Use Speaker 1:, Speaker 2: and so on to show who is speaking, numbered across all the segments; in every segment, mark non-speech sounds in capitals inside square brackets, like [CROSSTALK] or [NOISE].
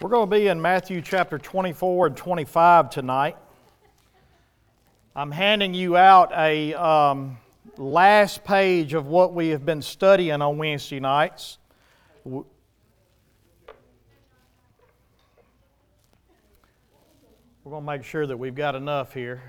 Speaker 1: We're going to be in Matthew chapter 24 and 25 tonight. I'm handing you out a um, last page of what we have been studying on Wednesday nights. We're going to make sure that we've got enough here.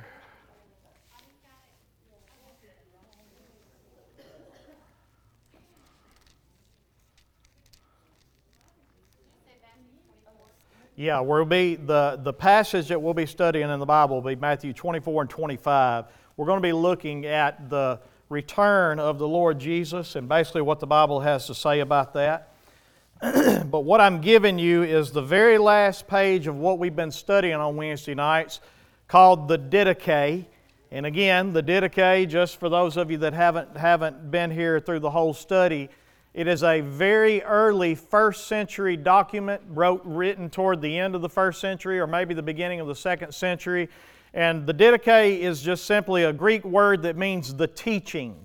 Speaker 1: Yeah, we'll be the, the passage that we'll be studying in the Bible will be Matthew 24 and 25. We're going to be looking at the return of the Lord Jesus and basically what the Bible has to say about that. [CLEARS THROAT] but what I'm giving you is the very last page of what we've been studying on Wednesday nights called the Didache. And again, the Didache, just for those of you that haven't, haven't been here through the whole study, it is a very early first century document wrote, written toward the end of the first century or maybe the beginning of the second century. And the Didache is just simply a Greek word that means the teaching.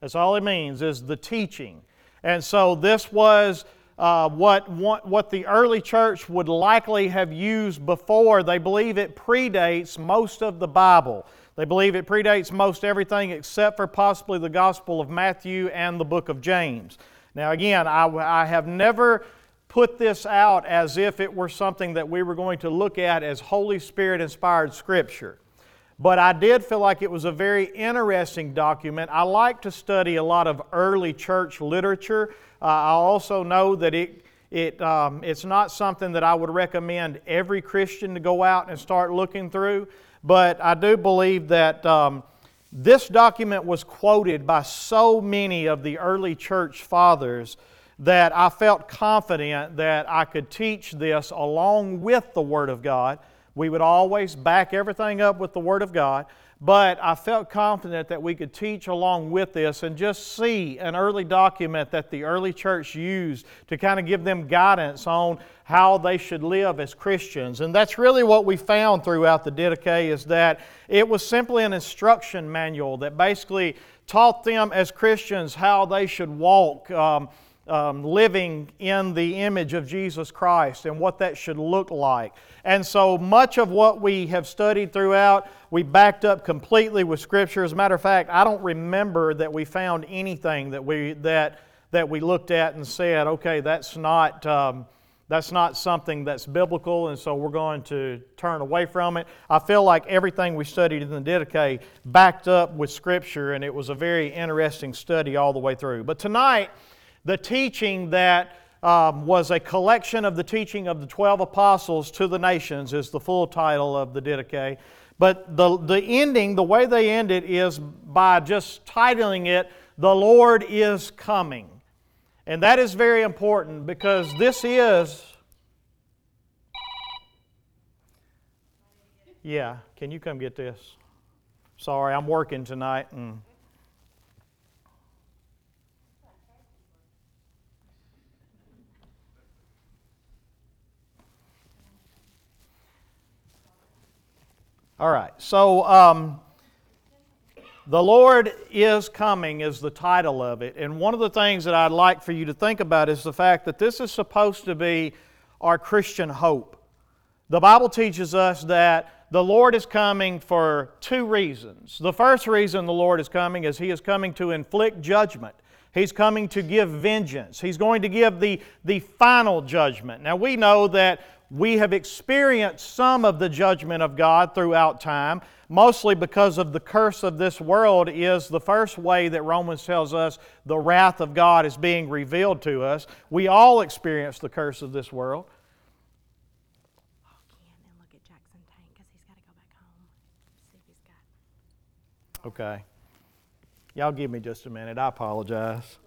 Speaker 1: That's all it means, is the teaching. And so this was uh, what, what, what the early church would likely have used before. They believe it predates most of the Bible. They believe it predates most everything except for possibly the Gospel of Matthew and the book of James. Now, again, I, I have never put this out as if it were something that we were going to look at as Holy Spirit inspired Scripture. But I did feel like it was a very interesting document. I like to study a lot of early church literature. Uh, I also know that it, it, um, it's not something that I would recommend every Christian to go out and start looking through, but I do believe that. Um, this document was quoted by so many of the early church fathers that I felt confident that I could teach this along with the Word of God. We would always back everything up with the Word of God, but I felt confident that we could teach along with this and just see an early document that the early church used to kind of give them guidance on how they should live as Christians. And that's really what we found throughout the Didache is that it was simply an instruction manual that basically taught them as Christians how they should walk. Um, um, living in the image of Jesus Christ and what that should look like. And so much of what we have studied throughout, we backed up completely with Scripture. As a matter of fact, I don't remember that we found anything that we, that, that we looked at and said, okay, that's not. Um, that's not something that's biblical, and so we're going to turn away from it. I feel like everything we studied in the Didache backed up with Scripture, and it was a very interesting study all the way through. But tonight, the teaching that um, was a collection of the teaching of the 12 apostles to the nations, is the full title of the Didache. But the, the ending, the way they end it, is by just titling it, The Lord is Coming. And that is very important because this is. Yeah, can you come get this? Sorry, I'm working tonight and. All right, so um, the Lord is Coming is the title of it. And one of the things that I'd like for you to think about is the fact that this is supposed to be our Christian hope. The Bible teaches us that the Lord is coming for two reasons. The first reason the Lord is coming is He is coming to inflict judgment. He's coming to give vengeance. He's going to give the, the final judgment. Now, we know that we have experienced some of the judgment of God throughout time, mostly because of the curse of this world, is the first way that Romans tells us the wrath of God is being revealed to us. We all experience the curse of this world. Okay. Y'all give me just a minute. I apologize.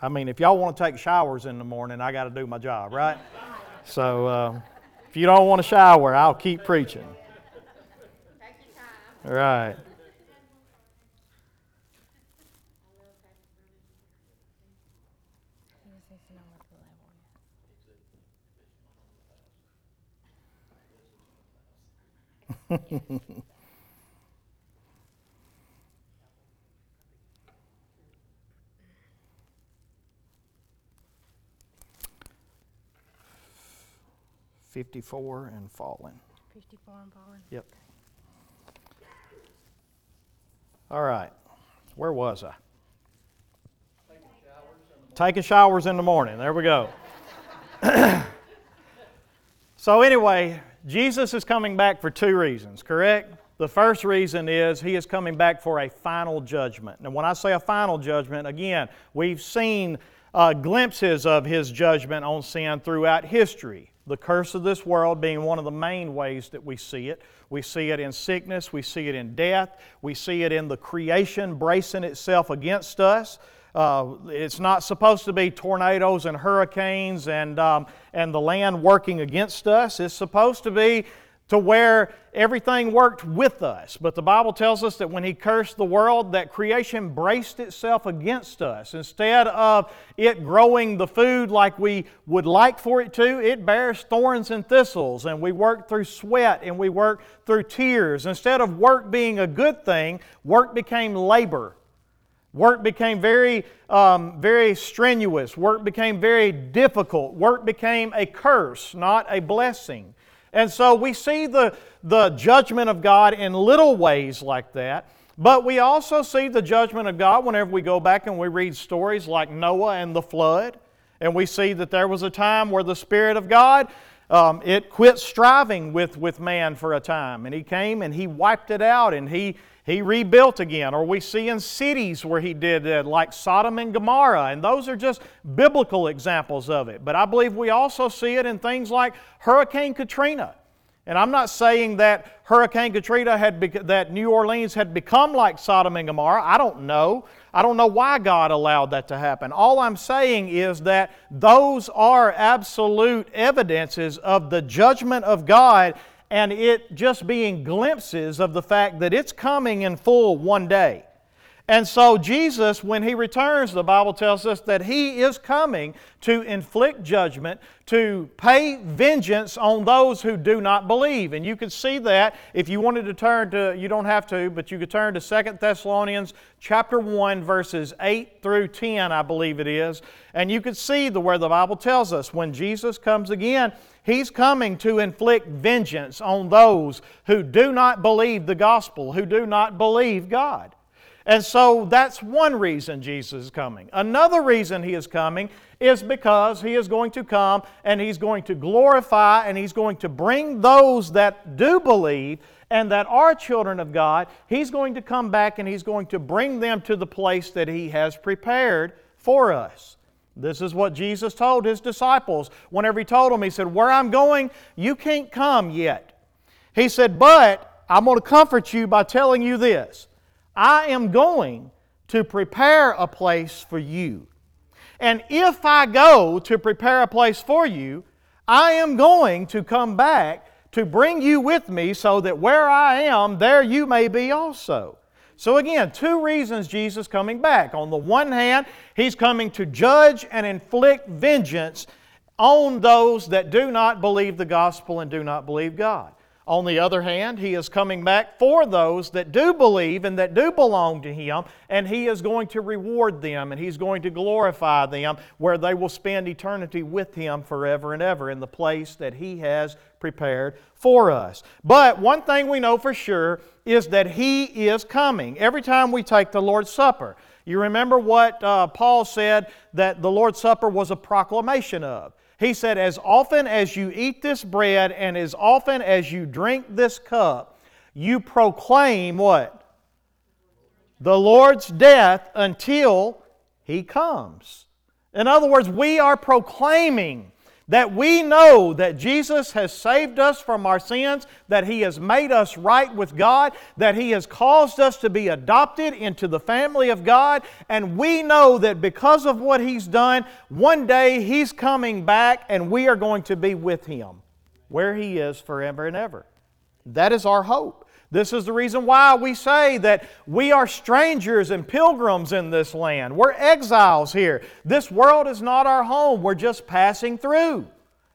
Speaker 1: I mean, if y'all want to take showers in the morning, I got to do my job, right? So uh, if you don't want to shower, I'll keep preaching. All right. [LAUGHS] 54 and fallen.
Speaker 2: 54 and fallen.
Speaker 1: Yep. All right. Where was I? Taking showers in the morning. There we go. [COUGHS] so, anyway, Jesus is coming back for two reasons, correct? The first reason is he is coming back for a final judgment. And when I say a final judgment, again, we've seen uh, glimpses of his judgment on sin throughout history. The curse of this world being one of the main ways that we see it. We see it in sickness, we see it in death, we see it in the creation bracing itself against us. Uh, it's not supposed to be tornadoes and hurricanes and, um, and the land working against us. It's supposed to be to where everything worked with us. But the Bible tells us that when He cursed the world, that creation braced itself against us. Instead of it growing the food like we would like for it to, it bears thorns and thistles, and we work through sweat and we work through tears. Instead of work being a good thing, work became labor. Work became very, um, very strenuous. Work became very difficult. Work became a curse, not a blessing. And so we see the, the judgment of God in little ways like that. But we also see the judgment of God whenever we go back and we read stories like Noah and the flood. And we see that there was a time where the Spirit of God, um, it quit striving with, with man for a time. And He came and He wiped it out and He, he rebuilt again. Or we see in cities where He did that, like Sodom and Gomorrah. And those are just biblical examples of it. But I believe we also see it in things like Hurricane Katrina. And I'm not saying that Hurricane Katrina had that New Orleans had become like Sodom and Gomorrah. I don't know. I don't know why God allowed that to happen. All I'm saying is that those are absolute evidences of the judgment of God and it just being glimpses of the fact that it's coming in full one day. And so, Jesus, when He returns, the Bible tells us that He is coming to inflict judgment, to pay vengeance on those who do not believe. And you could see that if you wanted to turn to, you don't have to, but you could turn to Second Thessalonians chapter 1, verses 8 through 10, I believe it is. And you could see the, where the Bible tells us when Jesus comes again, He's coming to inflict vengeance on those who do not believe the gospel, who do not believe God. And so that's one reason Jesus is coming. Another reason he is coming is because he is going to come and he's going to glorify and he's going to bring those that do believe and that are children of God, he's going to come back and he's going to bring them to the place that he has prepared for us. This is what Jesus told his disciples whenever he told them, He said, Where I'm going, you can't come yet. He said, But I'm going to comfort you by telling you this I am going to prepare a place for you. And if I go to prepare a place for you, I am going to come back to bring you with me so that where I am, there you may be also. So, again, two reasons Jesus coming back. On the one hand, He's coming to judge and inflict vengeance on those that do not believe the gospel and do not believe God. On the other hand, He is coming back for those that do believe and that do belong to Him, and He is going to reward them and He's going to glorify them where they will spend eternity with Him forever and ever in the place that He has prepared for us. But one thing we know for sure is that He is coming. Every time we take the Lord's Supper, you remember what uh, Paul said that the Lord's Supper was a proclamation of. He said, As often as you eat this bread and as often as you drink this cup, you proclaim what? The Lord's death until He comes. In other words, we are proclaiming that we know that Jesus has saved us from our sins, that He has made us right with God, that He has caused us to be adopted into the family of God, and we know that because of what He's done, one day He's coming back and we are going to be with Him where He is forever and ever. That is our hope. This is the reason why we say that we are strangers and pilgrims in this land. We're exiles here. This world is not our home. We're just passing through.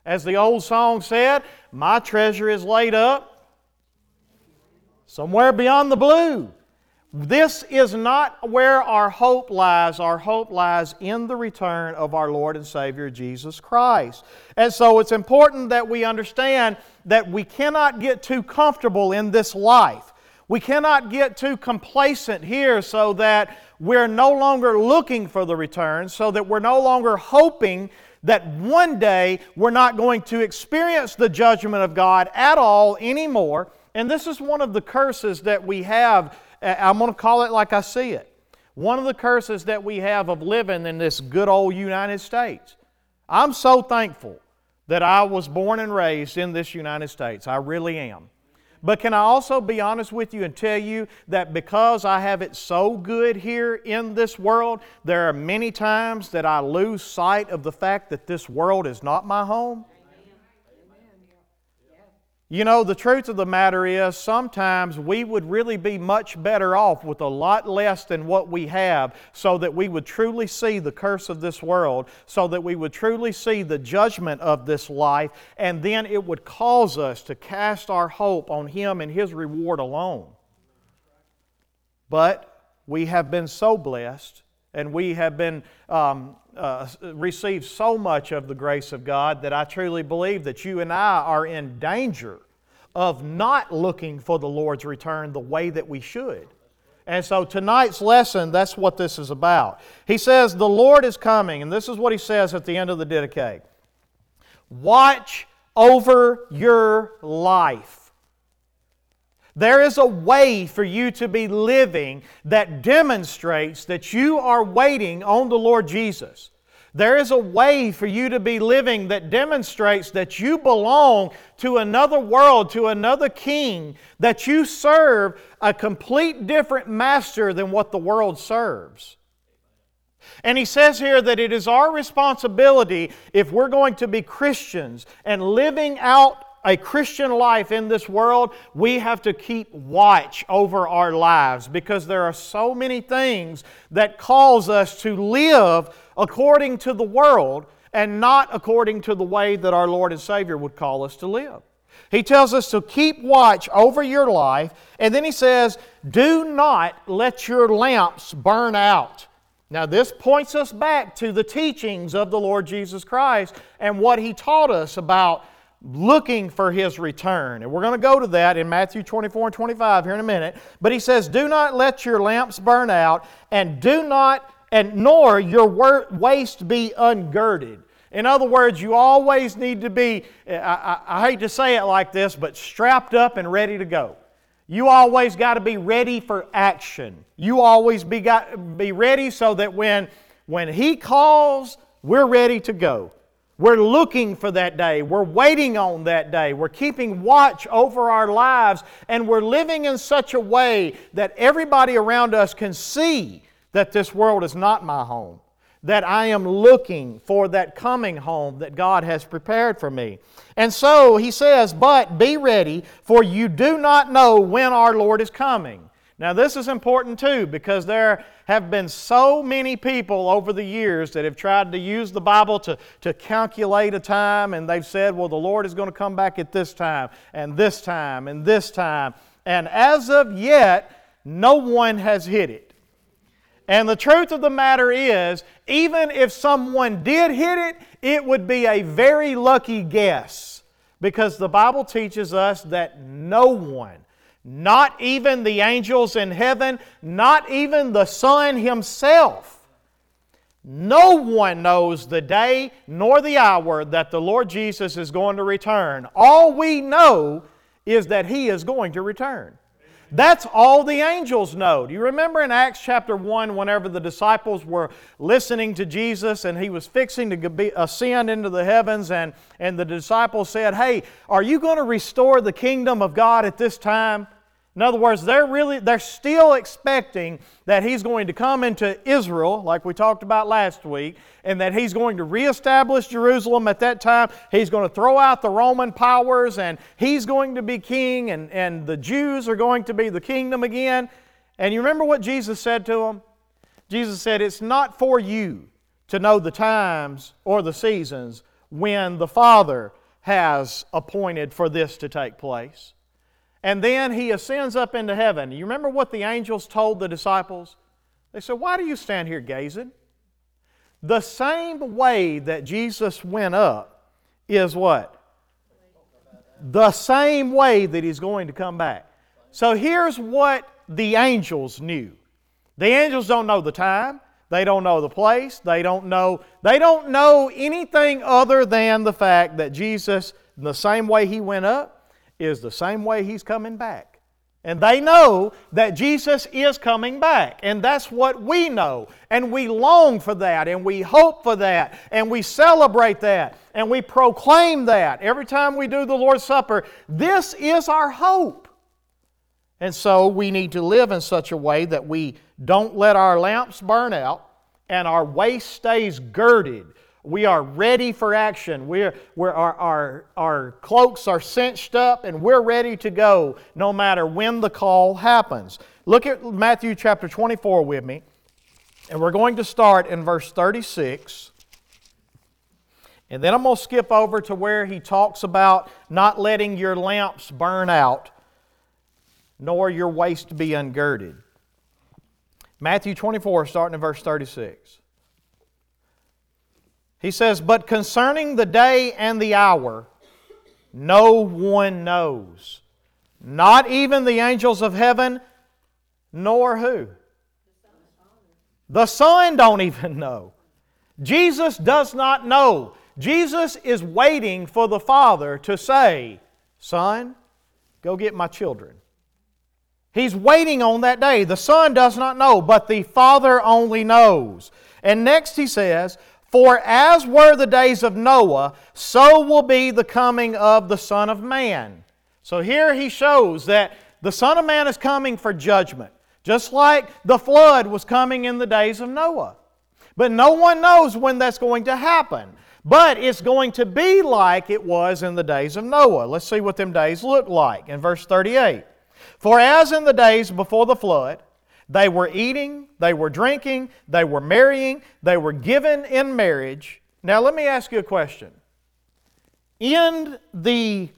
Speaker 1: As the old song said, My treasure is laid up somewhere beyond the blue. This is not where our hope lies. Our hope lies in the return of our Lord and Savior Jesus Christ. And so it's important that we understand that we cannot get too comfortable in this life. We cannot get too complacent here so that we're no longer looking for the return, so that we're no longer hoping that one day we're not going to experience the judgment of God at all anymore. And this is one of the curses that we have uh, I'm going to call it like I see it. One of the curses that we have of living in this good old United States. I'm so thankful that I was born and raised in this United States. I really am. But can I also be honest with you and tell you that because I have it so good here in this world, there are many times that I lose sight of the fact that this world is not my home? You know, the truth of the matter is, sometimes we would really be much better off with a lot less than what we have so that we would truly see the curse of this world, so that we would truly see the judgment of this life, and then it would cause us to cast our hope on Him and His reward alone. But we have been so blessed, and we have been um, uh, received so much of the grace of God that I truly believe that you and I are in danger of not looking for the Lord's return the way that we should. And so tonight's lesson, that's what this is about. He says, The Lord is coming, and this is what he says at the end of the Didache Watch over your life. There is a way for you to be living that demonstrates that you are waiting on the Lord Jesus. There is a way for you to be living that demonstrates that you belong to another world, to another king, that you serve a complete different master than what the world serves. And he says here that it is our responsibility, if we're going to be Christians and living out a Christian life in this world, we have to keep watch over our lives because there are so many things that cause us to live according to the world and not according to the way that our Lord and Savior would call us to live. He tells us to keep watch over your life, and then he says, Do not let your lamps burn out. Now, this points us back to the teachings of the Lord Jesus Christ and what he taught us about looking for his return. And we're going to go to that in Matthew 24 and 25 here in a minute. But he says, Do not let your lamps burn out, and do not, and nor your waist be ungirded. In other words, you always need to be, I, I, I hate to say it like this, but strapped up and ready to go. You always got to be ready for action. You always be, got, be ready so that when, when He calls, we're ready to go. We're looking for that day. We're waiting on that day. We're keeping watch over our lives, and we're living in such a way that everybody around us can see that this world is not my home, that I am looking for that coming home that God has prepared for me. And so he says, But be ready, for you do not know when our Lord is coming. Now, this is important too because there have been so many people over the years that have tried to use the Bible to, to calculate a time, and they've said, well, the Lord is going to come back at this time, and this time, and this time. And as of yet, no one has hit it. And the truth of the matter is, even if someone did hit it, it would be a very lucky guess because the Bible teaches us that no one not even the angels in heaven, not even the Son Himself. No one knows the day nor the hour that the Lord Jesus is going to return. All we know is that He is going to return. That's all the angels know. Do you remember in Acts chapter 1, whenever the disciples were listening to Jesus and he was fixing to ascend into the heavens, and, and the disciples said, Hey, are you going to restore the kingdom of God at this time? In other words, they're really they're still expecting that he's going to come into Israel, like we talked about last week, and that he's going to reestablish Jerusalem at that time. He's going to throw out the Roman powers, and he's going to be king, and, and the Jews are going to be the kingdom again. And you remember what Jesus said to them? Jesus said, It's not for you to know the times or the seasons when the Father has appointed for this to take place. And then he ascends up into heaven. You remember what the angels told the disciples? They said, Why do you stand here gazing? The same way that Jesus went up is what? The same way that he's going to come back. So here's what the angels knew. The angels don't know the time, they don't know the place, they don't know they don't know anything other than the fact that Jesus in the same way he went up is the same way he's coming back. And they know that Jesus is coming back. And that's what we know. And we long for that. And we hope for that. And we celebrate that. And we proclaim that. Every time we do the Lord's Supper, this is our hope. And so we need to live in such a way that we don't let our lamps burn out and our waist stays girded we are ready for action. We're, we're, our, our, our cloaks are cinched up and we're ready to go no matter when the call happens. Look at Matthew chapter 24 with me. And we're going to start in verse 36. And then I'm going to skip over to where he talks about not letting your lamps burn out, nor your waist be ungirded. Matthew 24, starting in verse 36. He says, But concerning the day and the hour, no one knows. Not even the angels of heaven, nor who? The Son don't even know. Jesus does not know. Jesus is waiting for the Father to say, Son, go get my children. He's waiting on that day. The Son does not know, but the Father only knows. And next he says, for as were the days of Noah, so will be the coming of the Son of Man. So here he shows that the Son of Man is coming for judgment, just like the flood was coming in the days of Noah. But no one knows when that's going to happen. But it's going to be like it was in the days of Noah. Let's see what them days look like in verse 38. For as in the days before the flood, they were eating, they were drinking, they were marrying, they were given in marriage. Now, let me ask you a question. In the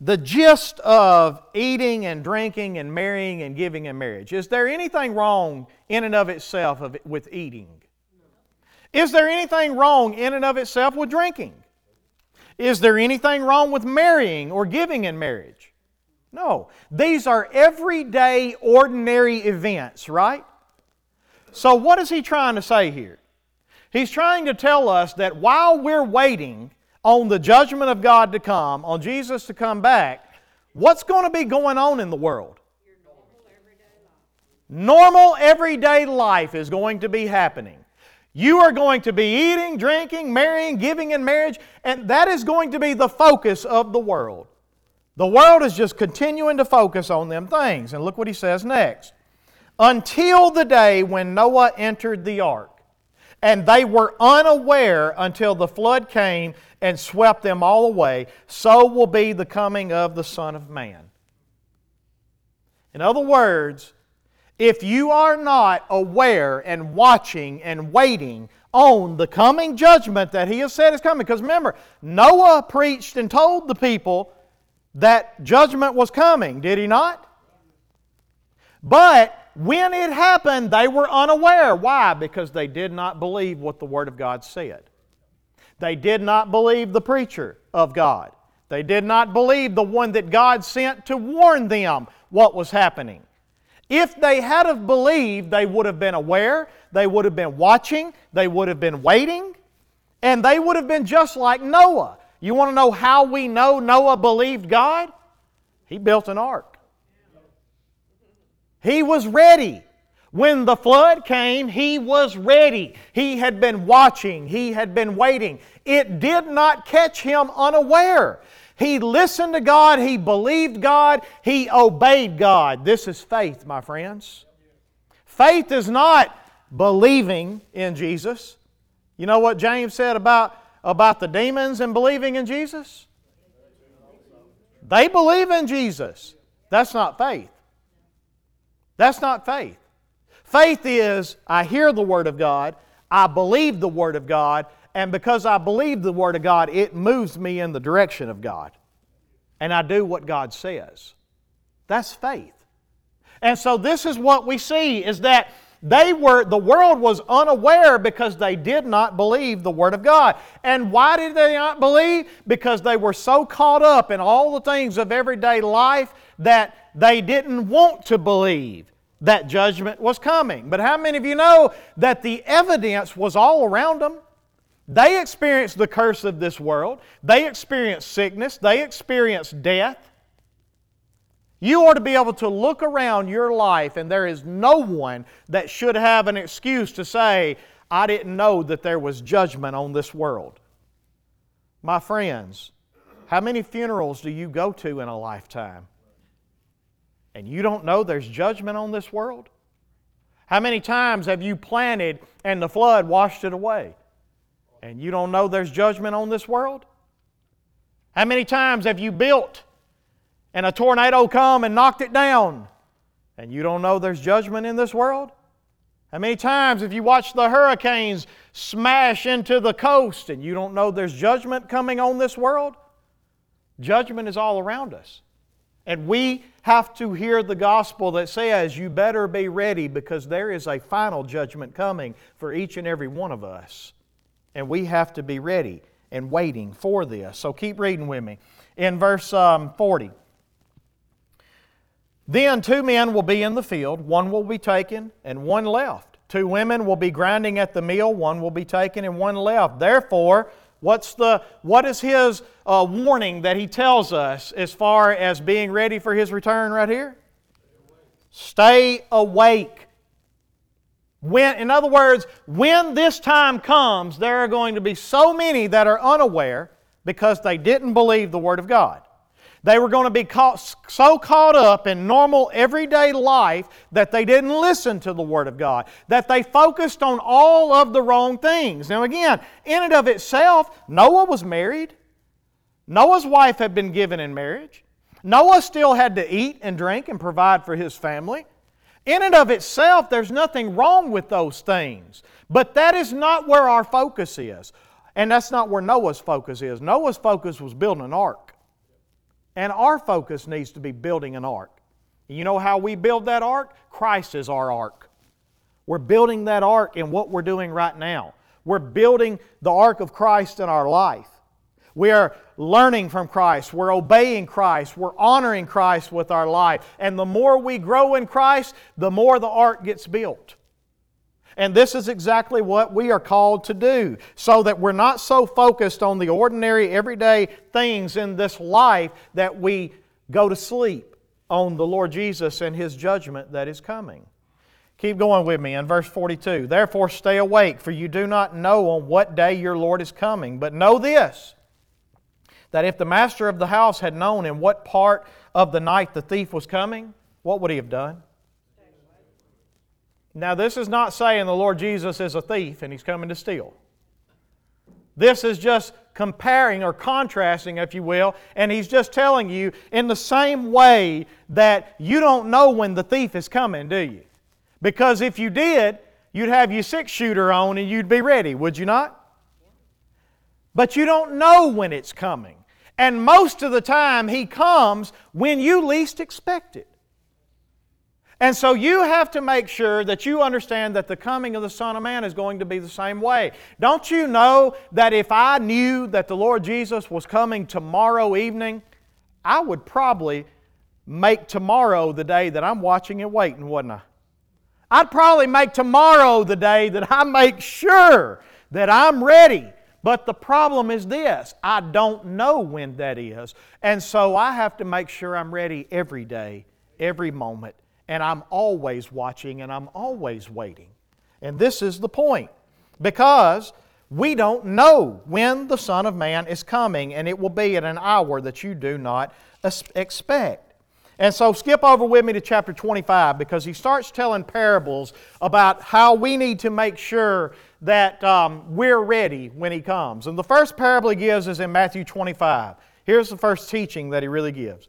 Speaker 1: the gist of eating and drinking and marrying and giving in marriage, is there anything wrong in and of itself of, with eating? Is there anything wrong in and of itself with drinking? Is there anything wrong with marrying or giving in marriage? No. These are everyday, ordinary events, right? So, what is he trying to say here? He's trying to tell us that while we're waiting on the judgment of God to come, on Jesus to come back, what's going to be going on in the world? Normal everyday life is going to be happening. You are going to be eating, drinking, marrying, giving in marriage, and that is going to be the focus of the world. The world is just continuing to focus on them things. And look what he says next. Until the day when Noah entered the ark, and they were unaware until the flood came and swept them all away, so will be the coming of the Son of Man. In other words, if you are not aware and watching and waiting on the coming judgment that he has said is coming, because remember, Noah preached and told the people that judgment was coming, did he not? But when it happened, they were unaware. Why? Because they did not believe what the Word of God said. They did not believe the preacher of God. They did not believe the one that God sent to warn them what was happening. If they had have believed, they would have been aware, they would have been watching, they would have been waiting, and they would have been just like Noah. You want to know how we know Noah believed God? He built an ark. He was ready. When the flood came, he was ready. He had been watching, he had been waiting. It did not catch him unaware. He listened to God, he believed God, he obeyed God. This is faith, my friends. Faith is not believing in Jesus. You know what James said about about the demons and believing in Jesus? They believe in Jesus. That's not faith. That's not faith. Faith is I hear the Word of God, I believe the Word of God, and because I believe the Word of God, it moves me in the direction of God. And I do what God says. That's faith. And so this is what we see is that they were the world was unaware because they did not believe the word of God. And why did they not believe? Because they were so caught up in all the things of everyday life that they didn't want to believe that judgment was coming. But how many of you know that the evidence was all around them? They experienced the curse of this world. They experienced sickness. They experienced death. You ought to be able to look around your life, and there is no one that should have an excuse to say, I didn't know that there was judgment on this world. My friends, how many funerals do you go to in a lifetime? And you don't know there's judgment on this world? How many times have you planted and the flood washed it away? And you don't know there's judgment on this world? How many times have you built and a tornado come and knocked it down, and you don't know there's judgment in this world? How many times have you watched the hurricanes smash into the coast and you don't know there's judgment coming on this world? Judgment is all around us. And we have to hear the gospel that says, You better be ready because there is a final judgment coming for each and every one of us. And we have to be ready and waiting for this. So keep reading with me. In verse um, 40. Then two men will be in the field, one will be taken and one left. Two women will be grinding at the mill, one will be taken and one left. Therefore, what's the, what is his uh, warning that he tells us as far as being ready for his return right here? Stay awake. When, in other words, when this time comes, there are going to be so many that are unaware because they didn't believe the Word of God. They were going to be caught, so caught up in normal everyday life that they didn't listen to the Word of God, that they focused on all of the wrong things. Now, again, in and of itself, Noah was married. Noah's wife had been given in marriage. Noah still had to eat and drink and provide for his family. In and of itself, there's nothing wrong with those things. But that is not where our focus is. And that's not where Noah's focus is. Noah's focus was building an ark. And our focus needs to be building an ark. You know how we build that ark? Christ is our ark. We're building that ark in what we're doing right now. We're building the ark of Christ in our life. We are learning from Christ. We're obeying Christ. We're honoring Christ with our life. And the more we grow in Christ, the more the ark gets built. And this is exactly what we are called to do so that we're not so focused on the ordinary, everyday things in this life that we go to sleep on the Lord Jesus and His judgment that is coming. Keep going with me in verse 42. Therefore, stay awake, for you do not know on what day your Lord is coming. But know this that if the master of the house had known in what part of the night the thief was coming, what would he have done? Now, this is not saying the Lord Jesus is a thief and he's coming to steal. This is just comparing or contrasting, if you will, and he's just telling you in the same way that you don't know when the thief is coming, do you? Because if you did, you'd have your six shooter on and you'd be ready, would you not? But you don't know when it's coming. And most of the time, he comes when you least expect it. And so you have to make sure that you understand that the coming of the Son of Man is going to be the same way. Don't you know that if I knew that the Lord Jesus was coming tomorrow evening, I would probably make tomorrow the day that I'm watching and waiting, wouldn't I? I'd probably make tomorrow the day that I make sure that I'm ready. But the problem is this I don't know when that is. And so I have to make sure I'm ready every day, every moment and I'm always watching and I'm always waiting. And this is the point because we don't know when the Son of Man is coming, and it will be at an hour that you do not expect. And so, skip over with me to chapter 25 because he starts telling parables about how we need to make sure that um, we're ready when he comes. And the first parable he gives is in Matthew 25. Here's the first teaching that he really gives.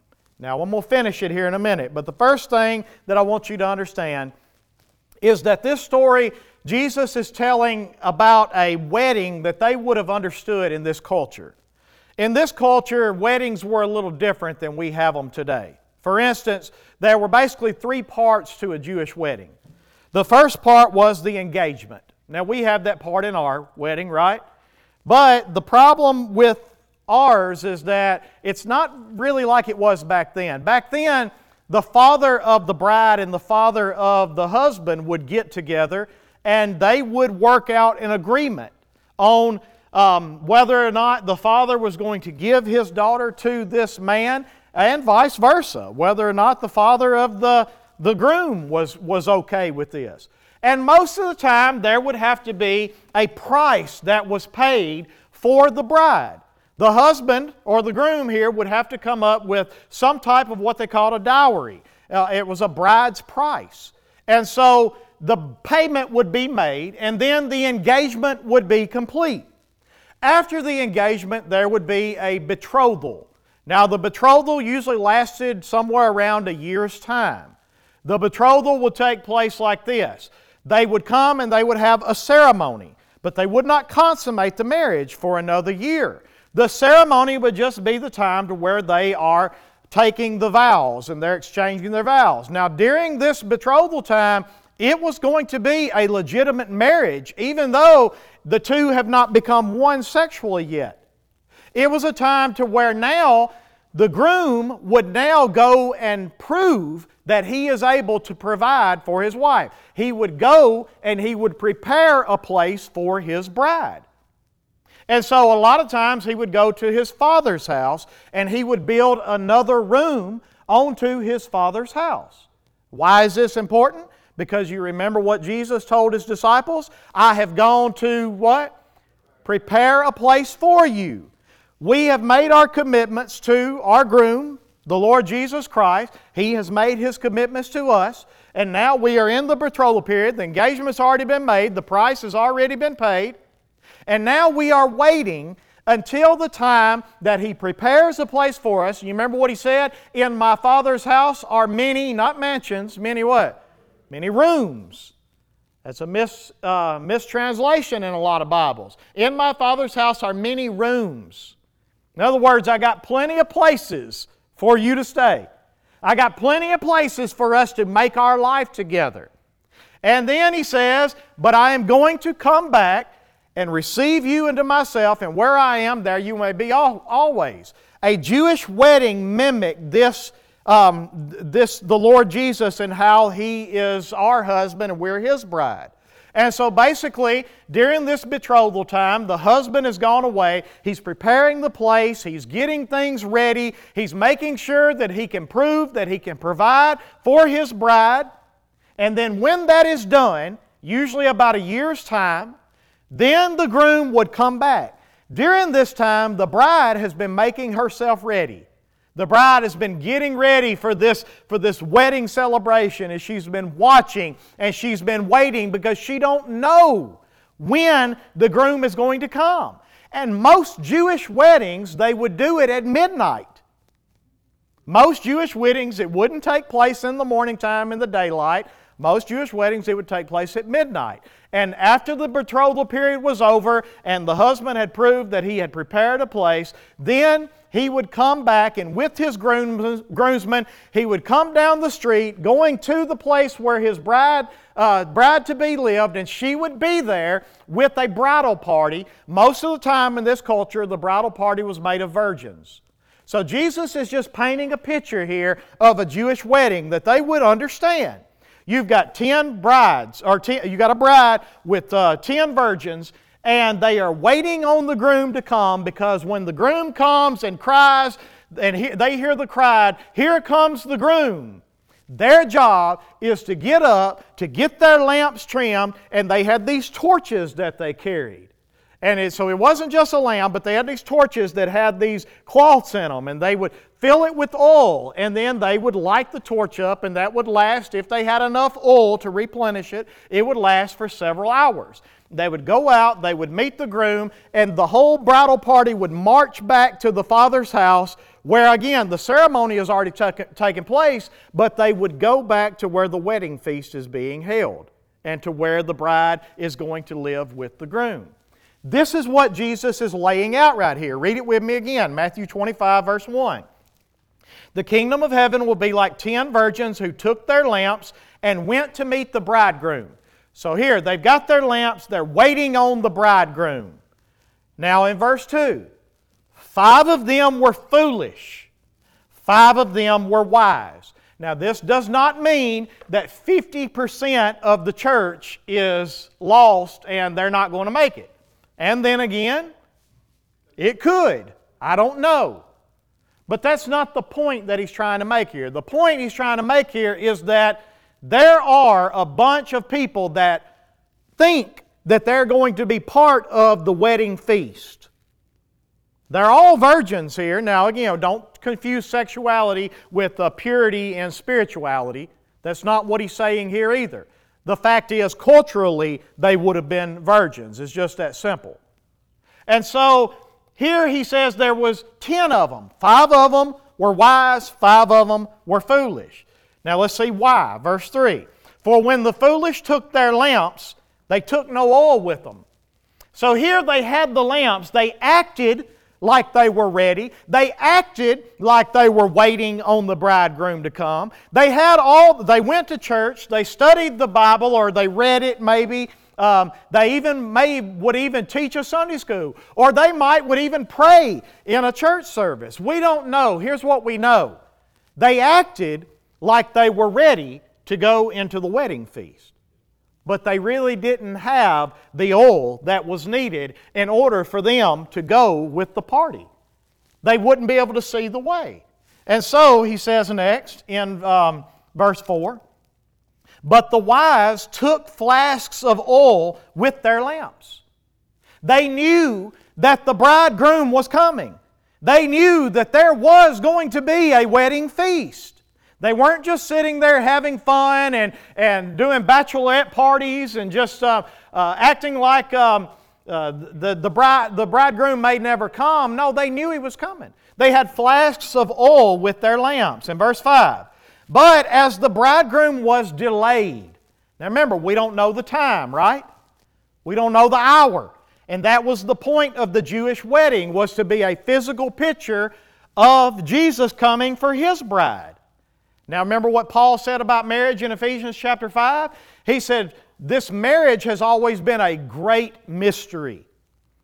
Speaker 1: Now, I'm going to finish it here in a minute, but the first thing that I want you to understand is that this story Jesus is telling about a wedding that they would have understood in this culture. In this culture, weddings were a little different than we have them today. For instance, there were basically three parts to a Jewish wedding. The first part was the engagement. Now, we have that part in our wedding, right? But the problem with ours is that it's not really like it was back then. Back then, the father of the bride and the father of the husband would get together and they would work out an agreement on um, whether or not the father was going to give his daughter to this man and vice versa, whether or not the father of the, the groom was, was okay with this. And most of the time, there would have to be a price that was paid for the bride. The husband or the groom here would have to come up with some type of what they called a dowry. Uh, it was a bride's price. And so the payment would be made, and then the engagement would be complete. After the engagement, there would be a betrothal. Now, the betrothal usually lasted somewhere around a year's time. The betrothal would take place like this they would come and they would have a ceremony, but they would not consummate the marriage for another year. The ceremony would just be the time to where they are taking the vows and they're exchanging their vows. Now, during this betrothal time, it was going to be a legitimate marriage, even though the two have not become one sexually yet. It was a time to where now the groom would now go and prove that he is able to provide for his wife. He would go and he would prepare a place for his bride. And so a lot of times he would go to his father's house and he would build another room onto his father's house. Why is this important? Because you remember what Jesus told his disciples? I have gone to what? Prepare a place for you. We have made our commitments to our groom, the Lord Jesus Christ. He has made his commitments to us. And now we are in the betrothal period. The engagement's already been made, the price has already been paid. And now we are waiting until the time that He prepares a place for us. You remember what He said? In my Father's house are many, not mansions, many what? many rooms. That's a mis, uh, mistranslation in a lot of Bibles. In my Father's house are many rooms. In other words, I got plenty of places for you to stay. I got plenty of places for us to make our life together. And then he says, But I am going to come back and receive you into myself, and where I am, there you may be always. A Jewish wedding mimicked this um, this, the Lord Jesus and how He is our husband and we're His bride. And so basically, during this betrothal time, the husband has gone away. He's preparing the place. He's getting things ready. He's making sure that he can prove that he can provide for his bride. And then when that is done, usually about a year's time, then the groom would come back. During this time, the bride has been making herself ready. The bride has been getting ready for this, for this wedding celebration and she's been watching and she's been waiting because she don't know when the groom is going to come. And most Jewish weddings, they would do it at midnight. Most Jewish weddings, it wouldn't take place in the morning time in the daylight. Most Jewish weddings, it would take place at midnight. And after the betrothal period was over and the husband had proved that he had prepared a place, then he would come back and with his groomsmen, he would come down the street going to the place where his bride, uh, bride to be lived, and she would be there with a bridal party. Most of the time in this culture, the bridal party was made of virgins. So Jesus is just painting a picture here of a Jewish wedding that they would understand. You've got 10 brides, or ten, you got a bride with uh, 10 virgins, and they are waiting on the groom to come because when the groom comes and cries, and he, they hear the cry, Here comes the groom. Their job is to get up, to get their lamps trimmed, and they had these torches that they carried. And it, so it wasn't just a lamp, but they had these torches that had these cloths in them, and they would fill it with oil, and then they would light the torch up, and that would last, if they had enough oil to replenish it, it would last for several hours. They would go out, they would meet the groom, and the whole bridal party would march back to the father's house, where again, the ceremony has already taken place, but they would go back to where the wedding feast is being held, and to where the bride is going to live with the groom. This is what Jesus is laying out right here. Read it with me again Matthew 25, verse 1. The kingdom of heaven will be like ten virgins who took their lamps and went to meet the bridegroom. So here, they've got their lamps, they're waiting on the bridegroom. Now in verse 2, five of them were foolish, five of them were wise. Now, this does not mean that 50% of the church is lost and they're not going to make it. And then again, it could. I don't know. But that's not the point that he's trying to make here. The point he's trying to make here is that there are a bunch of people that think that they're going to be part of the wedding feast. They're all virgins here. Now, again, don't confuse sexuality with uh, purity and spirituality. That's not what he's saying here either. The fact is, culturally, they would have been virgins. It's just that simple. And so here he says there was 10 of them. Five of them were wise, five of them were foolish. Now let's see why. Verse 3 For when the foolish took their lamps, they took no oil with them. So here they had the lamps. They acted like they were ready. They acted like they were waiting on the bridegroom to come. They had all they went to church, they studied the Bible or they read it maybe. Um, they even may would even teach a Sunday school, or they might would even pray in a church service. We don't know. Here's what we know: they acted like they were ready to go into the wedding feast but they really didn't have the oil that was needed in order for them to go with the party. They wouldn't be able to see the way. And so he says next in um, verse 4 But the wise took flasks of oil with their lamps. They knew that the bridegroom was coming, they knew that there was going to be a wedding feast. They weren't just sitting there having fun and, and doing bachelorette parties and just uh, uh, acting like um, uh, the, the, bride, the bridegroom may never come. No, they knew he was coming. They had flasks of oil with their lamps. In verse 5, but as the bridegroom was delayed, now remember, we don't know the time, right? We don't know the hour. And that was the point of the Jewish wedding, was to be a physical picture of Jesus coming for his bride. Now, remember what Paul said about marriage in Ephesians chapter 5? He said, This marriage has always been a great mystery.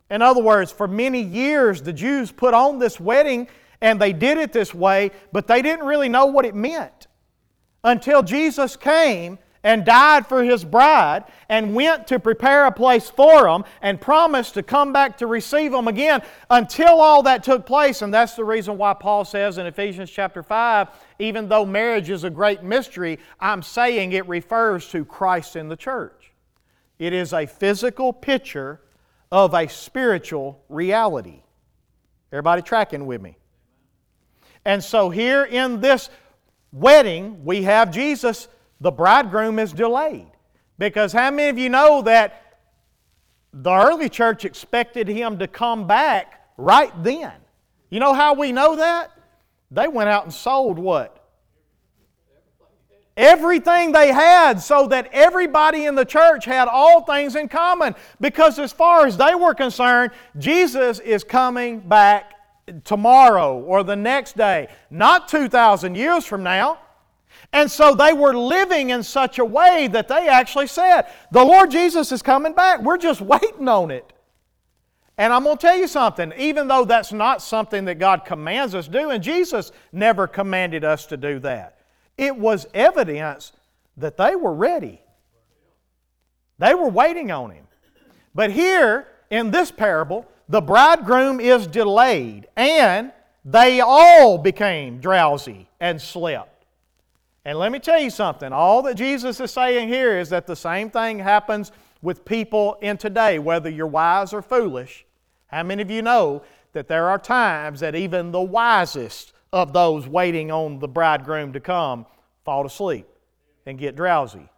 Speaker 1: In other words, for many years, the Jews put on this wedding and they did it this way, but they didn't really know what it meant until Jesus came and died for his bride and went to prepare a place for them and promised to come back to receive them again until all that took place. And that's the reason why Paul says in Ephesians chapter 5 even though marriage is a great mystery, I'm saying it refers to Christ in the church. It is a physical picture of a spiritual reality. Everybody tracking with me? And so here in this wedding, we have Jesus the bridegroom is delayed. Because how many of you know that the early church expected him to come back right then? You know how we know that? They went out and sold what? Everything they had so that everybody in the church had all things in common. Because as far as they were concerned, Jesus is coming back tomorrow or the next day, not 2,000 years from now. And so they were living in such a way that they actually said, The Lord Jesus is coming back. We're just waiting on it. And I'm going to tell you something, even though that's not something that God commands us to do, and Jesus never commanded us to do that, it was evidence that they were ready. They were waiting on Him. But here in this parable, the bridegroom is delayed, and they all became drowsy and slept. And let me tell you something all that Jesus is saying here is that the same thing happens with people in today, whether you're wise or foolish. How many of you know that there are times that even the wisest of those waiting on the bridegroom to come fall asleep and get drowsy?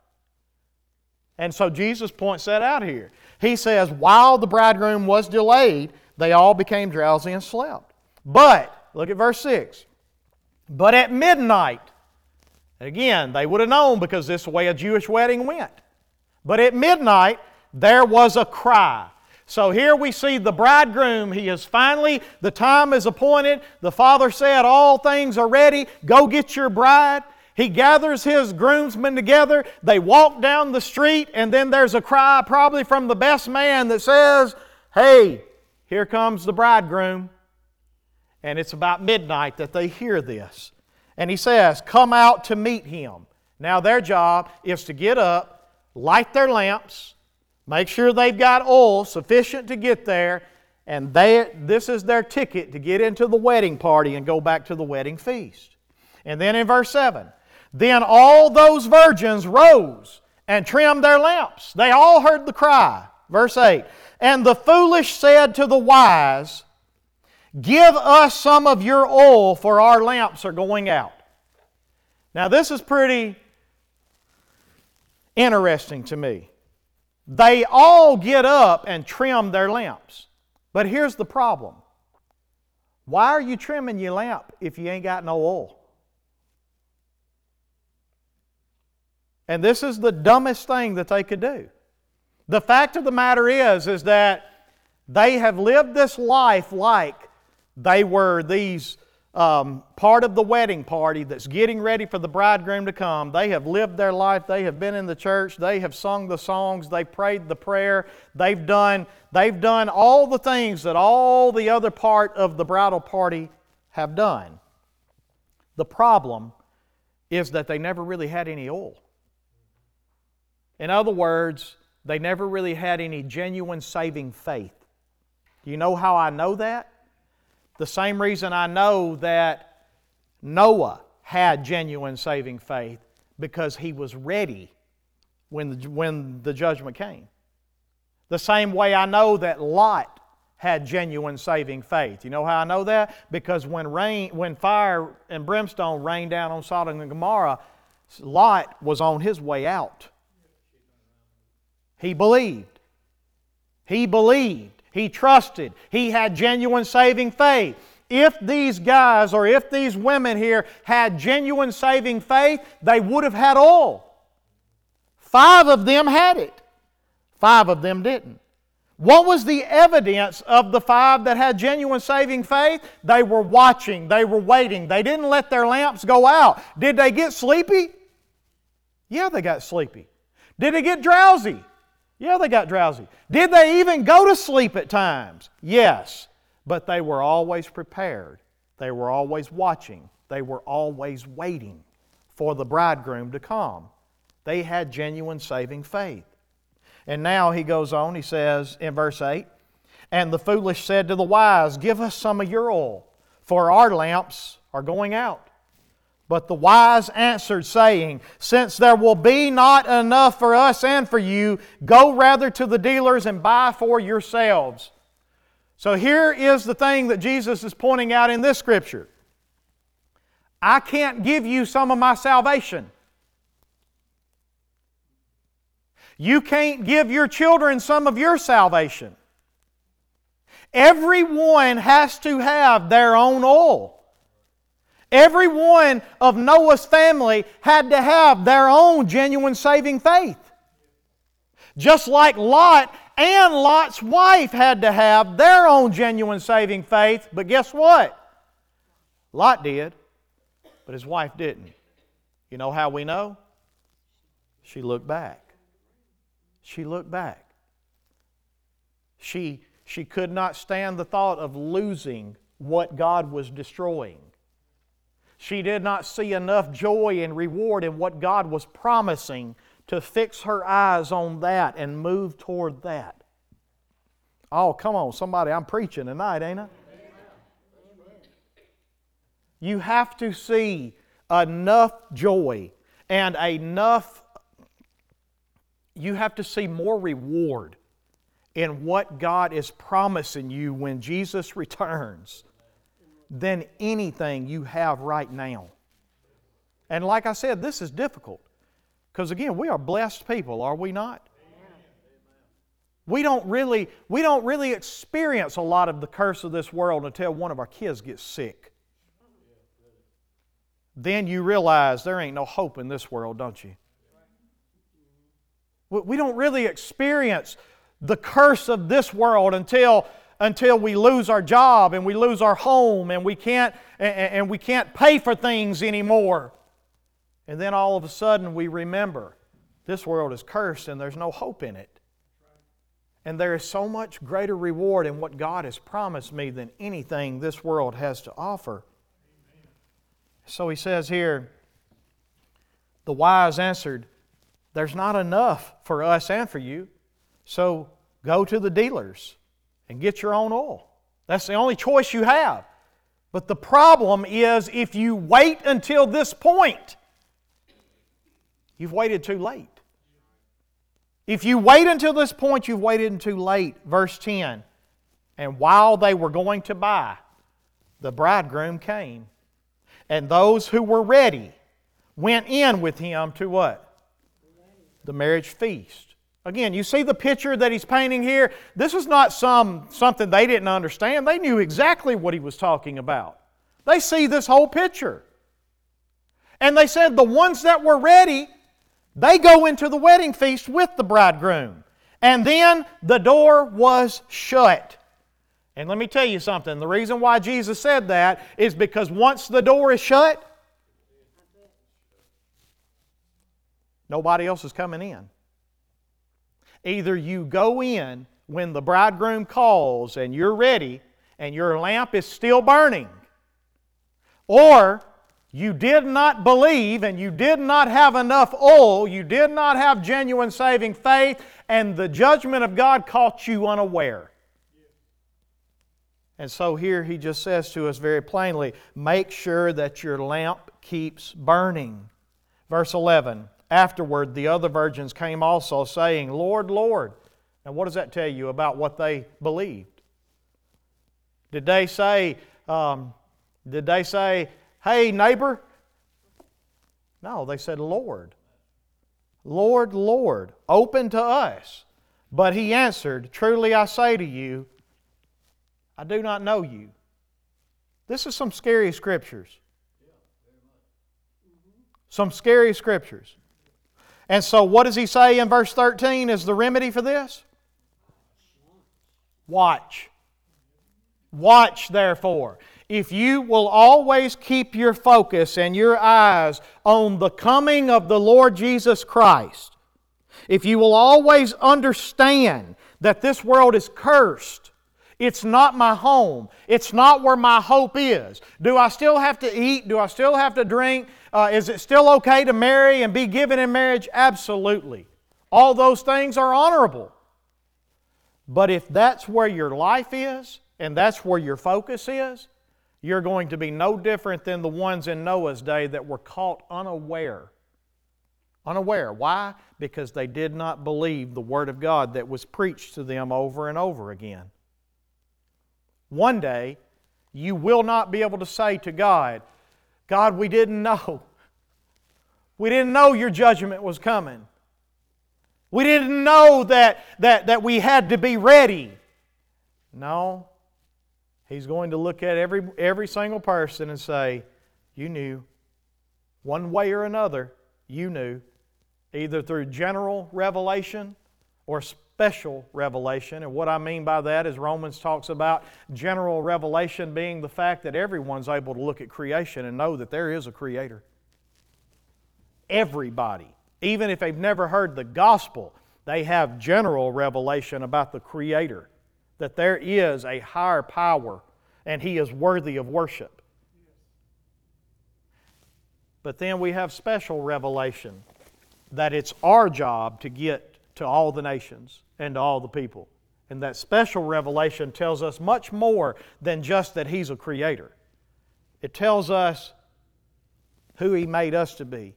Speaker 1: And so Jesus points that out here. He says, while the bridegroom was delayed, they all became drowsy and slept. But, look at verse 6. But at midnight, again, they would have known because this is the way a Jewish wedding went. But at midnight, there was a cry. So here we see the bridegroom. He is finally, the time is appointed. The father said, All things are ready. Go get your bride. He gathers his groomsmen together. They walk down the street, and then there's a cry, probably from the best man, that says, Hey, here comes the bridegroom. And it's about midnight that they hear this. And he says, Come out to meet him. Now, their job is to get up, light their lamps, make sure they've got oil sufficient to get there, and they, this is their ticket to get into the wedding party and go back to the wedding feast. And then in verse 7, then all those virgins rose and trimmed their lamps. They all heard the cry. Verse 8 And the foolish said to the wise, Give us some of your oil, for our lamps are going out. Now, this is pretty interesting to me. They all get up and trim their lamps. But here's the problem why are you trimming your lamp if you ain't got no oil? And this is the dumbest thing that they could do. The fact of the matter is, is that they have lived this life like they were these um, part of the wedding party that's getting ready for the bridegroom to come. They have lived their life. They have been in the church. They have sung the songs. They prayed the prayer. They've done, they've done all the things that all the other part of the bridal party have done. The problem is that they never really had any oil. In other words, they never really had any genuine saving faith. Do you know how I know that? The same reason I know that Noah had genuine saving faith because he was ready when the, when the judgment came. The same way I know that Lot had genuine saving faith. You know how I know that? Because when rain, when fire and brimstone rained down on Sodom and Gomorrah, Lot was on his way out. He believed. He believed. He trusted. He had genuine saving faith. If these guys or if these women here had genuine saving faith, they would have had all. Five of them had it, five of them didn't. What was the evidence of the five that had genuine saving faith? They were watching, they were waiting, they didn't let their lamps go out. Did they get sleepy? Yeah, they got sleepy. Did they get drowsy? Yeah, they got drowsy. Did they even go to sleep at times? Yes. But they were always prepared. They were always watching. They were always waiting for the bridegroom to come. They had genuine saving faith. And now he goes on, he says in verse 8, And the foolish said to the wise, Give us some of your oil, for our lamps are going out. But the wise answered, saying, Since there will be not enough for us and for you, go rather to the dealers and buy for yourselves. So here is the thing that Jesus is pointing out in this scripture I can't give you some of my salvation. You can't give your children some of your salvation. Everyone has to have their own oil. Every one of Noah's family had to have their own genuine saving faith. Just like Lot and Lot's wife had to have their own genuine saving faith, but guess what? Lot did, but his wife didn't. You know how we know? She looked back. She looked back. She, she could not stand the thought of losing what God was destroying. She did not see enough joy and reward in what God was promising to fix her eyes on that and move toward that. Oh, come on, somebody, I'm preaching tonight, ain't I? You have to see enough joy and enough, you have to see more reward in what God is promising you when Jesus returns than anything you have right now. And like I said, this is difficult because again, we are blessed people, are we not? We don't really we don't really experience a lot of the curse of this world until one of our kids gets sick. Then you realize there ain't no hope in this world, don't you? We don't really experience the curse of this world until until we lose our job and we lose our home and we can't and we can't pay for things anymore. And then all of a sudden we remember this world is cursed and there's no hope in it. And there is so much greater reward in what God has promised me than anything this world has to offer. So he says here, the wise answered, There's not enough for us and for you. So go to the dealers and get your own oil. That's the only choice you have. But the problem is if you wait until this point, you've waited too late. If you wait until this point, you've waited too late. Verse 10 And while they were going to buy, the bridegroom came. And those who were ready went in with him to what? The marriage feast. Again, you see the picture that he's painting here? This is not some, something they didn't understand. They knew exactly what he was talking about. They see this whole picture. And they said the ones that were ready, they go into the wedding feast with the bridegroom. And then the door was shut. And let me tell you something the reason why Jesus said that is because once the door is shut, nobody else is coming in. Either you go in when the bridegroom calls and you're ready and your lamp is still burning, or you did not believe and you did not have enough oil, you did not have genuine saving faith, and the judgment of God caught you unaware. And so here he just says to us very plainly make sure that your lamp keeps burning. Verse 11 Afterward, the other virgins came also, saying, Lord, Lord. Now, what does that tell you about what they believed? Did they say, um, did they say, hey, neighbor? No, they said, Lord. Lord, Lord, open to us. But he answered, Truly I say to you, I do not know you. This is some scary scriptures. Some scary scriptures. And so, what does he say in verse 13 is the remedy for this? Watch. Watch, therefore. If you will always keep your focus and your eyes on the coming of the Lord Jesus Christ, if you will always understand that this world is cursed, it's not my home. It's not where my hope is. Do I still have to eat? Do I still have to drink? Uh, is it still okay to marry and be given in marriage? Absolutely. All those things are honorable. But if that's where your life is and that's where your focus is, you're going to be no different than the ones in Noah's day that were caught unaware. Unaware. Why? Because they did not believe the Word of God that was preached to them over and over again. One day, you will not be able to say to God, God, we didn't know. We didn't know your judgment was coming. We didn't know that, that, that we had to be ready. No. He's going to look at every, every single person and say, You knew. One way or another, you knew. Either through general revelation or special revelation. And what I mean by that is Romans talks about general revelation being the fact that everyone's able to look at creation and know that there is a creator. Everybody, even if they've never heard the gospel, they have general revelation about the creator, that there is a higher power and he is worthy of worship. But then we have special revelation that it's our job to get to all the nations and to all the people. And that special revelation tells us much more than just that He's a creator. It tells us who He made us to be,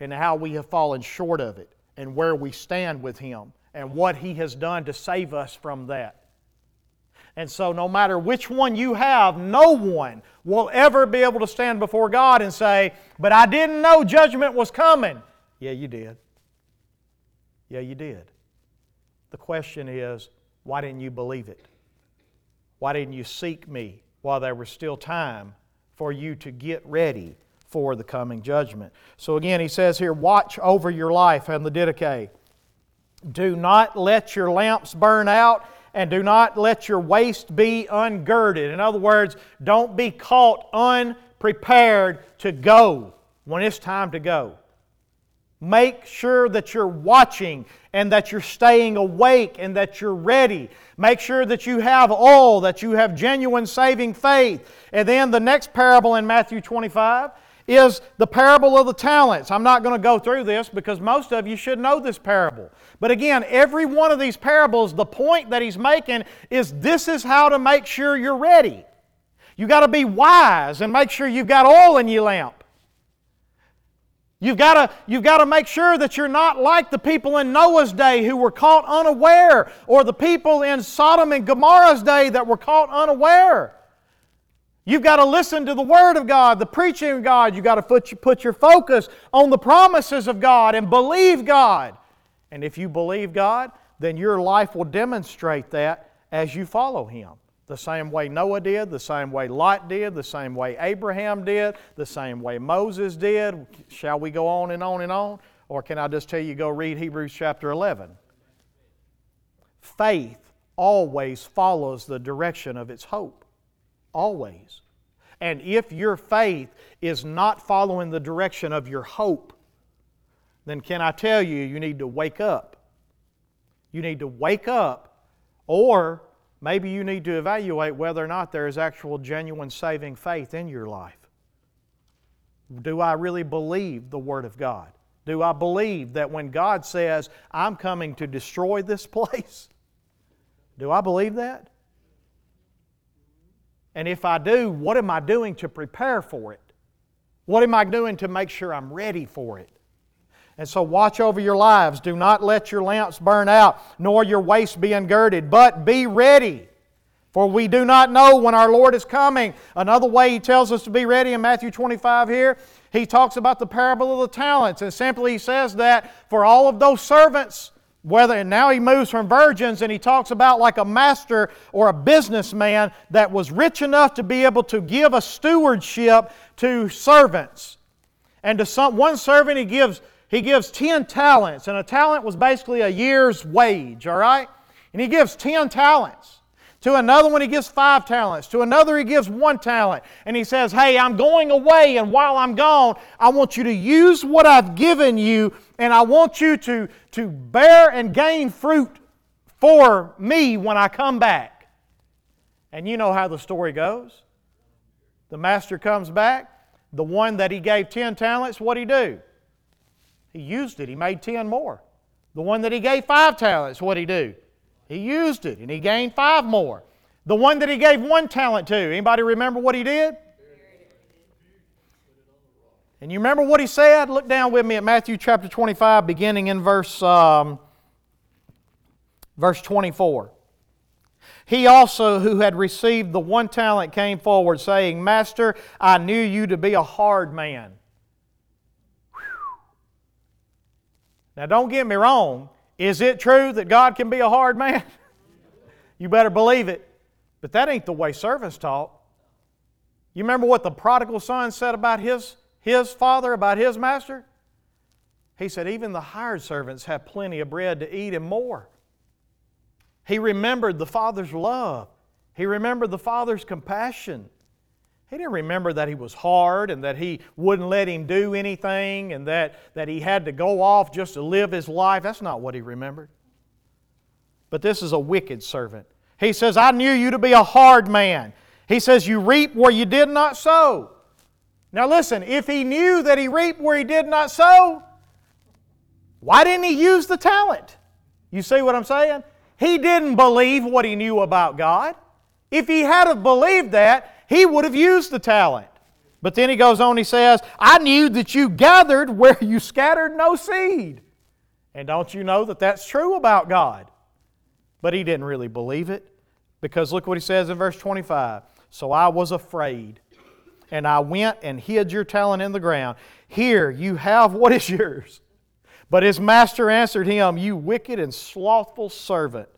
Speaker 1: and how we have fallen short of it and where we stand with Him and what He has done to save us from that. And so, no matter which one you have, no one will ever be able to stand before God and say, But I didn't know judgment was coming. Yeah, you did. Yeah, you did. The question is, why didn't you believe it? Why didn't you seek me while there was still time for you to get ready for the coming judgment? So again, he says here, watch over your life and the Didache. Do not let your lamps burn out and do not let your waist be ungirded. In other words, don't be caught unprepared to go when it's time to go. Make sure that you're watching and that you're staying awake and that you're ready. Make sure that you have all, that you have genuine saving faith. And then the next parable in Matthew 25 is the parable of the talents. I'm not going to go through this because most of you should know this parable. But again, every one of these parables, the point that he's making is this is how to make sure you're ready. You got to be wise and make sure you've got oil in your lamp. You've got, to, you've to make sure that you're not like the people in Noah's day who were caught unaware, or the people in Sodom and Gomorrah's day that were caught unaware. You've got to listen to the Word of God, the preaching of God. You've got to put, put your focus on the promises of God and believe God. And if you believe God, then your life will demonstrate that as you follow Him the same way Noah did, the same way Lot did, the same way Abraham did, the same way Moses did. Shall we go on and on and on? Or can I just tell you, go read Hebrews chapter 11? Faith always follows the direction of its hope. Always. And if your faith is not following the direction of your hope, then can I tell you, you need to wake up. You need to wake up, or Maybe you need to evaluate whether or not there is actual genuine saving faith in your life. Do I really believe the Word of God? Do I believe that when God says, I'm coming to destroy this [LAUGHS] place? Do I believe that? And if I do, what am I doing to prepare for it? What am I doing to make sure I'm ready for it? And so watch over your lives. Do not let your lamps burn out, nor your waist be ungirded, but be ready. For we do not know when our Lord is coming. Another way he tells us to be ready in Matthew 25 here, he talks about the parable of the talents. And simply he says that for all of those servants, whether and now he moves from virgins and he talks about like a master or a businessman that was rich enough to be able to give a stewardship to servants. And to some one servant he gives he gives 10 talents, and a talent was basically a year's wage, all right? And he gives 10 talents. To another one, he gives five talents. To another, he gives one talent. And he says, Hey, I'm going away, and while I'm gone, I want you to use what I've given you, and I want you to, to bear and gain fruit for me when I come back. And you know how the story goes. The master comes back. The one that he gave 10 talents, what'd he do? He used it. He made 10 more. The one that he gave five talents, what did he do? He used it and he gained five more. The one that he gave one talent to, anybody remember what he did? And you remember what he said? Look down with me at Matthew chapter 25, beginning in verse, um, verse 24. He also, who had received the one talent, came forward, saying, Master, I knew you to be a hard man Now, don't get me wrong. Is it true that God can be a hard man? [LAUGHS] you better believe it. But that ain't the way servants talk. You remember what the prodigal son said about his, his father, about his master? He said, Even the hired servants have plenty of bread to eat and more. He remembered the father's love, he remembered the father's compassion. He didn't remember that he was hard and that he wouldn't let him do anything and that, that he had to go off just to live his life. That's not what he remembered. But this is a wicked servant. He says, I knew you to be a hard man. He says, You reap where you did not sow. Now listen, if he knew that he reaped where he did not sow, why didn't he use the talent? You see what I'm saying? He didn't believe what he knew about God. If he had have believed that, he would have used the talent. But then he goes on, he says, I knew that you gathered where you scattered no seed. And don't you know that that's true about God? But he didn't really believe it because look what he says in verse 25. So I was afraid, and I went and hid your talent in the ground. Here you have what is yours. But his master answered him, You wicked and slothful servant.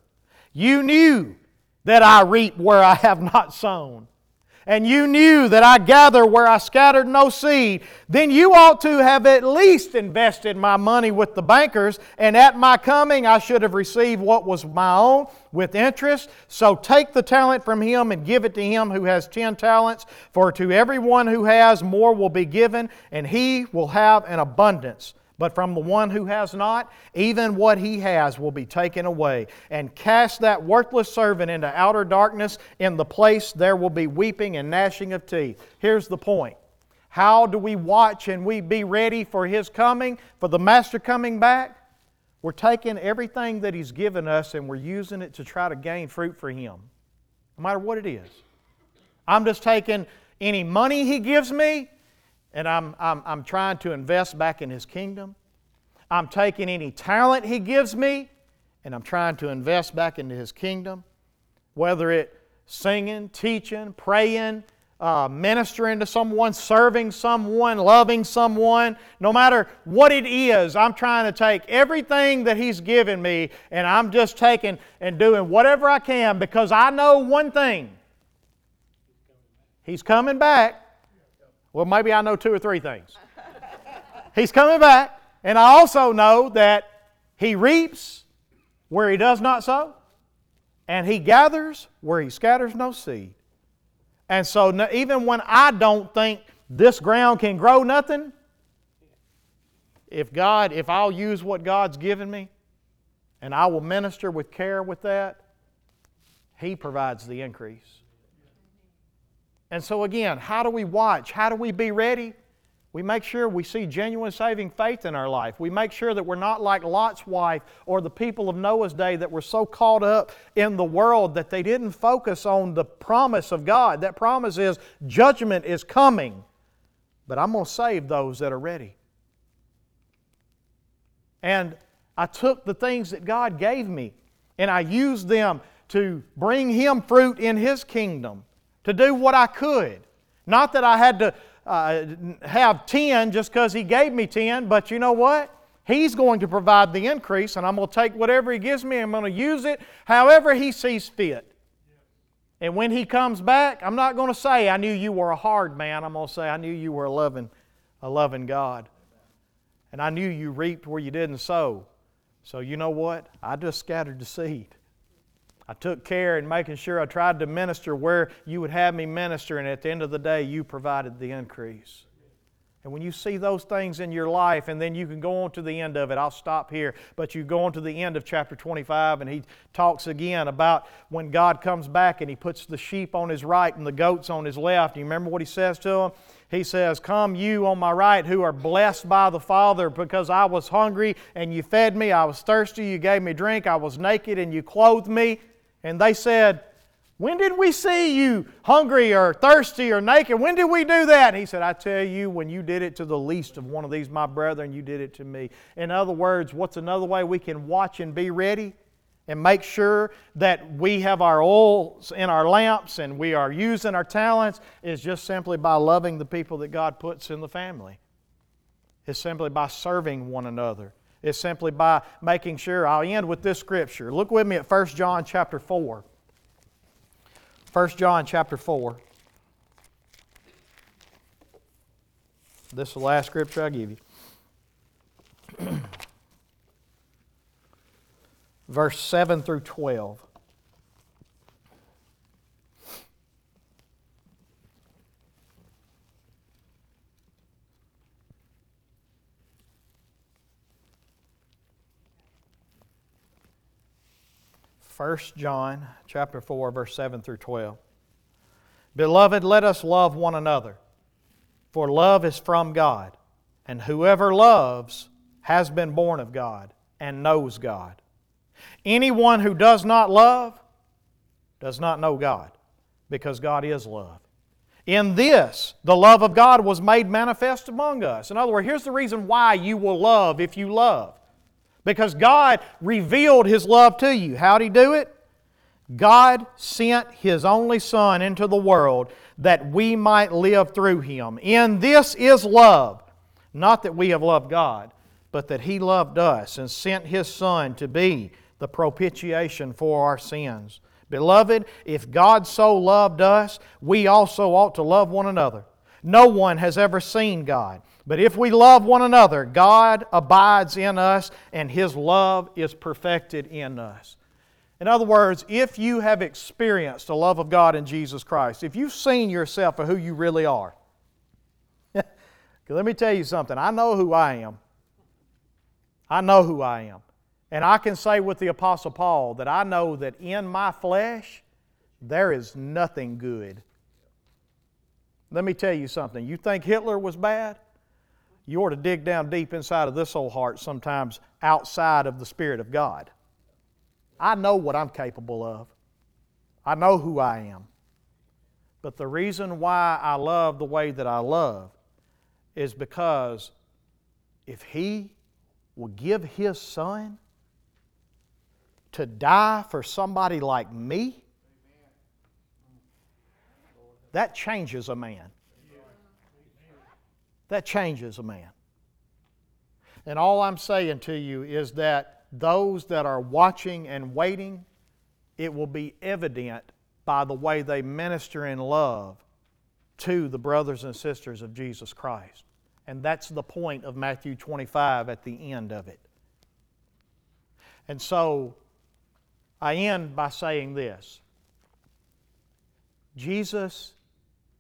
Speaker 1: You knew that I reap where I have not sown and you knew that I gather where I scattered no seed, then you ought to have at least invested my money with the bankers, and at my coming I should have received what was my own with interest. So take the talent from him and give it to him who has ten talents, for to everyone who has more will be given, and he will have an abundance. But from the one who has not, even what he has will be taken away. And cast that worthless servant into outer darkness. In the place there will be weeping and gnashing of teeth. Here's the point How do we watch and we be ready for his coming, for the master coming back? We're taking everything that he's given us and we're using it to try to gain fruit for him, no matter what it is. I'm just taking any money he gives me and I'm, I'm, I'm trying to invest back in His kingdom. I'm taking any talent He gives me and I'm trying to invest back into His kingdom, whether it singing, teaching, praying, uh, ministering to someone, serving someone, loving someone, no matter what it is, I'm trying to take everything that He's given me and I'm just taking and doing whatever I can because I know one thing. He's coming back well, maybe I know two or three things. He's coming back, and I also know that He reaps where He does not sow, and He gathers where He scatters no seed. And so, even when I don't think this ground can grow nothing, if God, if I'll use what God's given me, and I will minister with care with that, He provides the increase. And so, again, how do we watch? How do we be ready? We make sure we see genuine saving faith in our life. We make sure that we're not like Lot's wife or the people of Noah's day that were so caught up in the world that they didn't focus on the promise of God. That promise is judgment is coming, but I'm going to save those that are ready. And I took the things that God gave me and I used them to bring Him fruit in His kingdom to do what I could. Not that I had to uh, have 10 just because He gave me 10, but you know what? He's going to provide the increase, and I'm going to take whatever He gives me, I'm going to use it however He sees fit. And when He comes back, I'm not going to say, I knew you were a hard man. I'm going to say, I knew you were a loving, a loving God. And I knew you reaped where you didn't sow. So you know what? I just scattered the seed. I took care in making sure I tried to minister where you would have me minister, and at the end of the day, you provided the increase. And when you see those things in your life, and then you can go on to the end of it, I'll stop here, but you go on to the end of chapter 25, and he talks again about when God comes back and he puts the sheep on his right and the goats on his left. You remember what he says to them? He says, Come, you on my right who are blessed by the Father, because I was hungry and you fed me, I was thirsty, you gave me drink, I was naked and you clothed me. And they said, When did we see you hungry or thirsty or naked? When did we do that? And he said, I tell you, when you did it to the least of one of these, my brethren, you did it to me. In other words, what's another way we can watch and be ready? and make sure that we have our oil in our lamps and we are using our talents is just simply by loving the people that God puts in the family. It's simply by serving one another is simply by making sure. I'll end with this scripture. Look with me at 1 John chapter 4. 1 John chapter 4. This is the last scripture I give you. [CLEARS THROAT] Verse 7 through 12. 1 John chapter 4 verse 7 through 12. Beloved, let us love one another, for love is from God, and whoever loves has been born of God and knows God. Anyone who does not love does not know God, because God is love. In this, the love of God was made manifest among us. In other words, here's the reason why you will love if you love. Because God revealed His love to you. How'd He do it? God sent His only Son into the world that we might live through Him. In this is love. Not that we have loved God, but that He loved us and sent His Son to be the propitiation for our sins. Beloved, if God so loved us, we also ought to love one another. No one has ever seen God. But if we love one another, God abides in us and His love is perfected in us. In other words, if you have experienced the love of God in Jesus Christ, if you've seen yourself for who you really are, [LAUGHS] let me tell you something. I know who I am. I know who I am. And I can say with the Apostle Paul that I know that in my flesh there is nothing good. Let me tell you something. You think Hitler was bad? You ought to dig down deep inside of this old heart sometimes outside of the Spirit of God. I know what I'm capable of, I know who I am. But the reason why I love the way that I love is because if He will give His Son, to die for somebody like me, that changes a man. That changes a man. And all I'm saying to you is that those that are watching and waiting, it will be evident by the way they minister in love to the brothers and sisters of Jesus Christ. And that's the point of Matthew 25 at the end of it. And so I end by saying this Jesus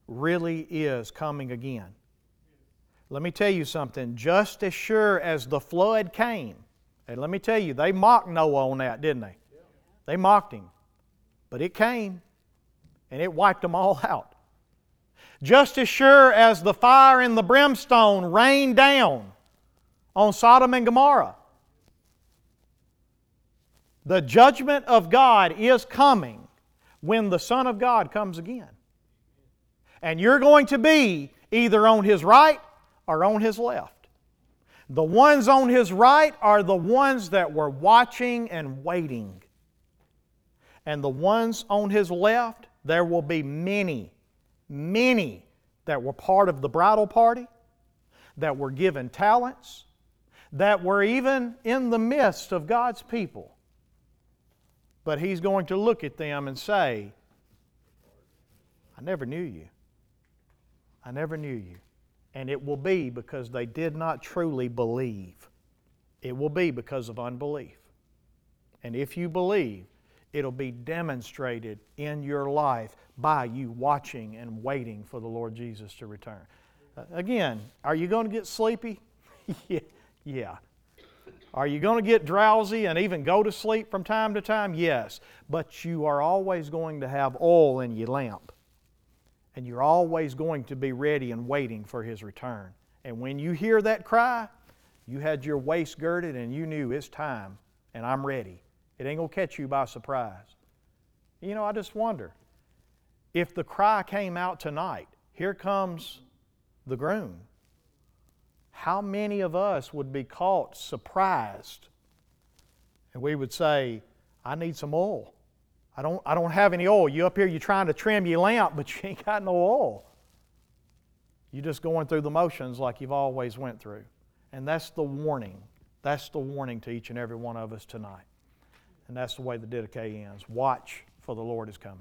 Speaker 1: really is coming again. Let me tell you something. Just as sure as the flood came, and let me tell you, they mocked Noah on that, didn't they? They mocked him. But it came, and it wiped them all [LAUGHS] out. Just as sure as the fire and the brimstone rained down on Sodom and Gomorrah, the judgment of God is coming when the Son of God comes again. And you're going to be either on His right or on His left. The ones on His right are the ones that were watching and waiting. And the ones on His left, there will be many, many that were part of the bridal party, that were given talents, that were even in the midst of God's people but he's going to look at them and say, I never knew you. I never knew you. And it will be because they did not truly believe. It will be because of unbelief. And if you believe, it'll be demonstrated in your life by you watching and waiting for the Lord Jesus to return. Uh, again, are you going to get sleepy? [LAUGHS] yeah. Are you going to get drowsy and even go to sleep from time to time? Yes. But you are always going to have oil in your lamp. And you're always going to be ready and waiting for His return. And when you hear that cry, you had your waist girded and you knew it's time and I'm ready. It ain't going to catch you by surprise. You know, I just wonder if the cry came out tonight, here comes the groom how many of us would be caught surprised? And we would say, I need some oil. I don't, I don't have any oil. You up here, you're trying to trim your lamp, [LAUGHS] but you ain't got no oil. You're just going through the motions like you've always went through. And that's the warning. That's the warning to each and every one of us tonight. And that's the way the Didache ends. Watch, for the Lord is coming.